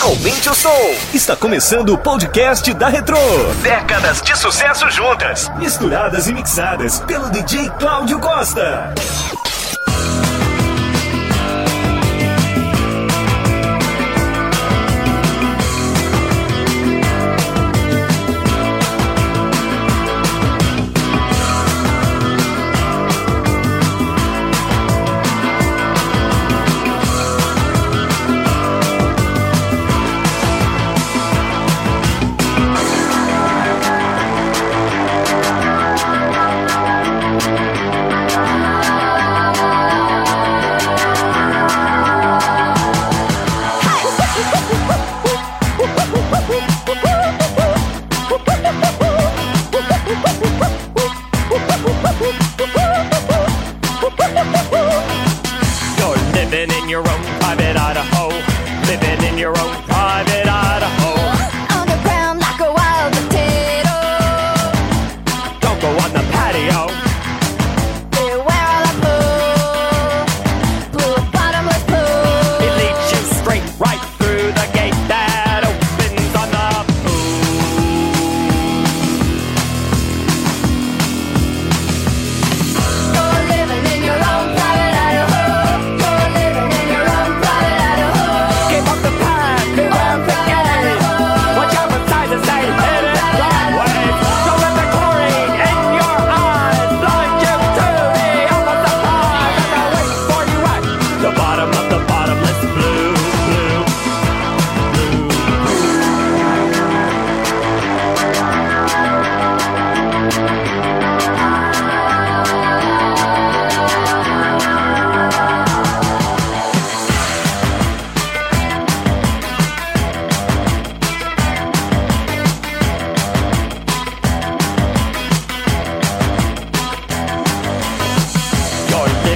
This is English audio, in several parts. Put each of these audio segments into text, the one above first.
Aumente o som. Está começando o podcast da Retro. Décadas de sucesso juntas, misturadas e mixadas pelo DJ Cláudio Costa.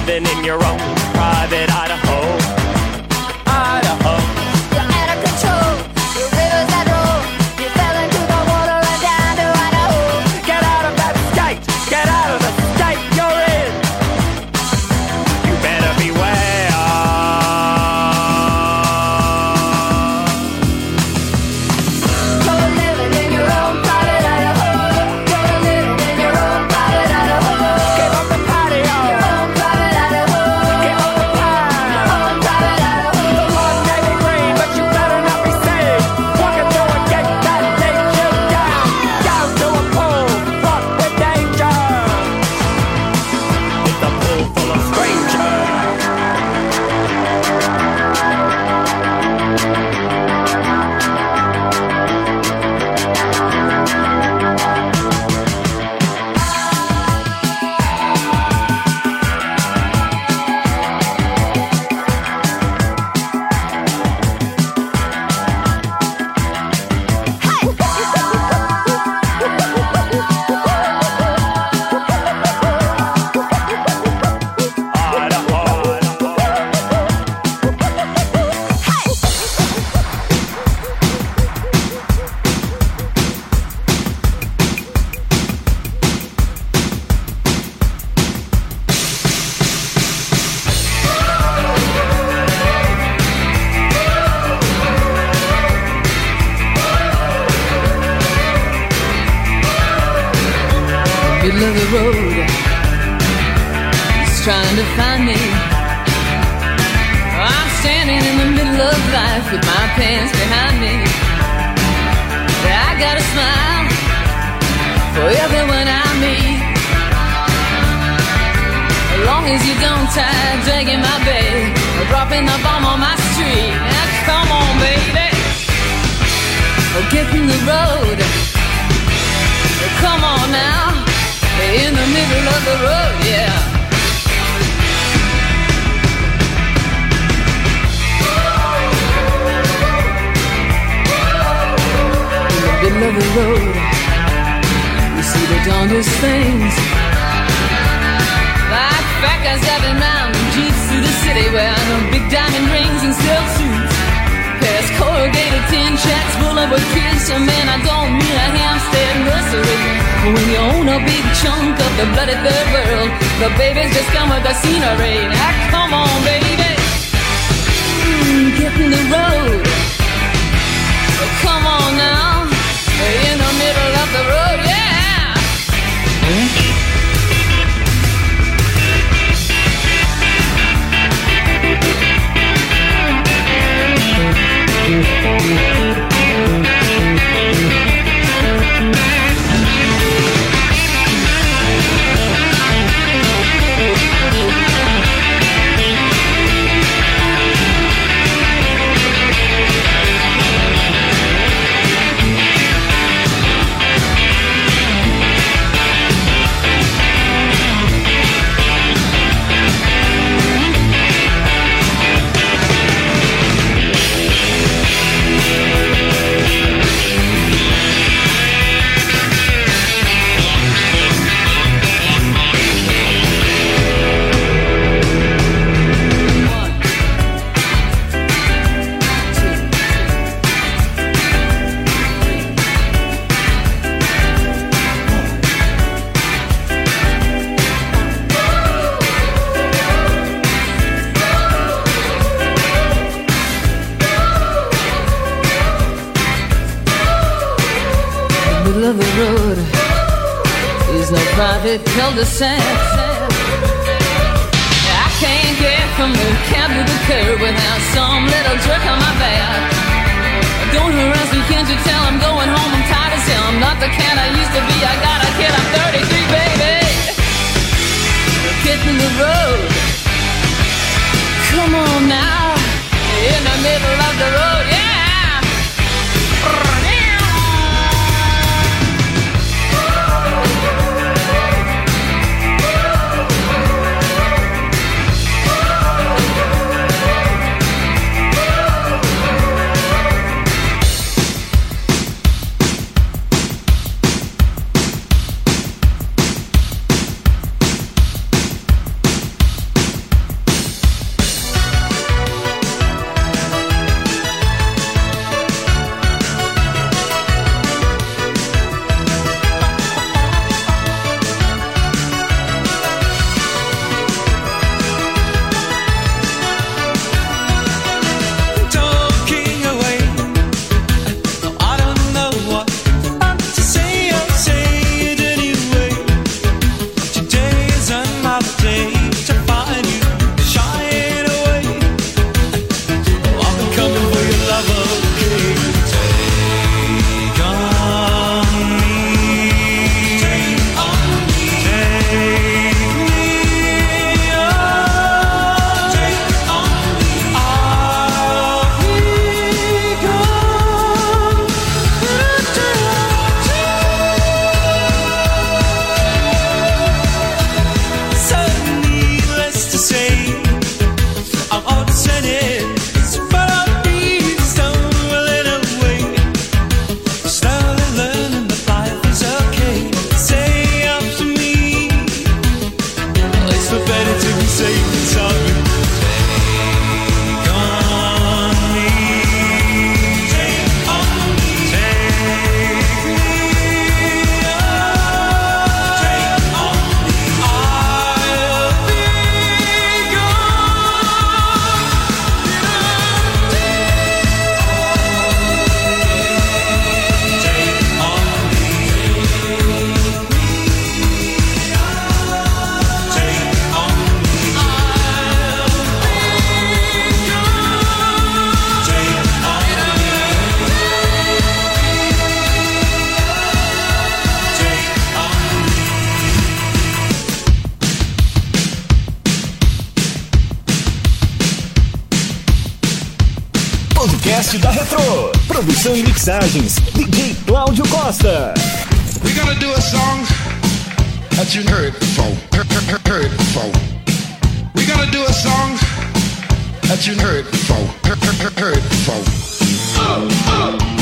living in your own private Idaho Of the Road he's trying to find me. I'm standing in the middle of life with my pants behind me. I got a smile for everyone I meet. As long as you don't try dragging my bed or dropping the bomb on my street. Now come on, baby, get in the road. Come on in the middle of the road, yeah. In the middle of the road, you see the darndest things. Like fat guys driving round jeeps through the city wearing big diamond rings and silk suits. Past corrugated tin shacks full of kids, A man, I don't mean a hamster nursery. When you own a big chunk of the bloody third world, the babies just come with the scenery. Now come on, baby, mm, get in the road. Come on now, in the middle of the road, yeah. Mm. feel the same. I can't get from the cab to the curb without some little jerk on my back. Don't harass me, can't you tell? I'm going home, I'm tired as hell. I'm not the cat I used to be. I got a kid, I'm 33, baby. Get in the road. Come on now, in the middle of the road. Retro. Produção e mixagens, DJ Cláudio Costa. We gotta do a song that you heard before. Heard before. We gotta do a song that you heard before. Heard before. Oh, oh.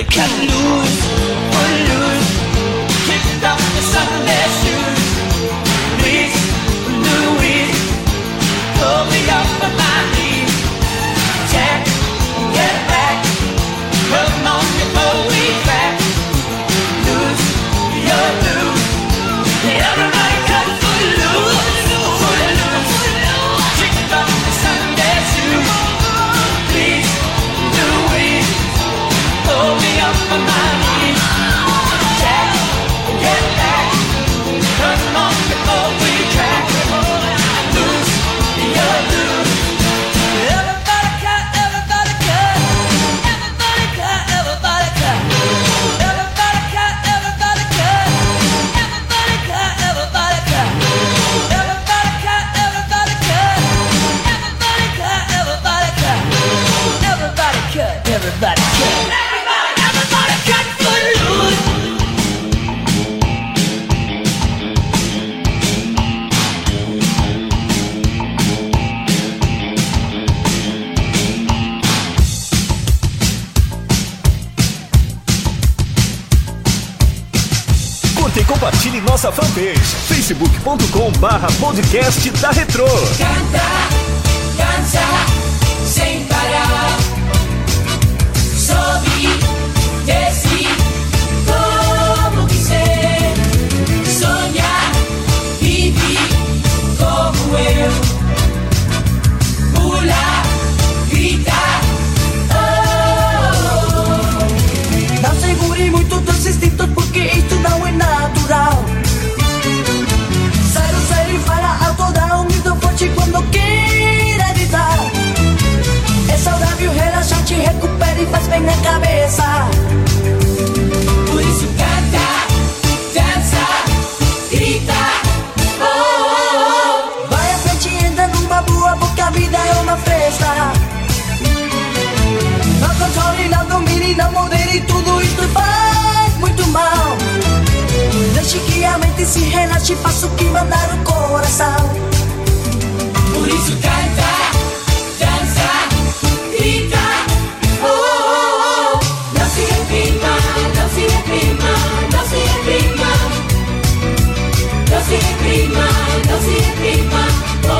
they cut loose. facebook.com barra podcast da Retro. Modere, tudo isso faz muito mal. Deixe que a mente se relaxe, faça o que mandar o coração. Por isso canta, dança, grita. Oh, oh, oh. Não se reprima, não se reprima, não se reprima. Não se reprima, não se reprima. Pode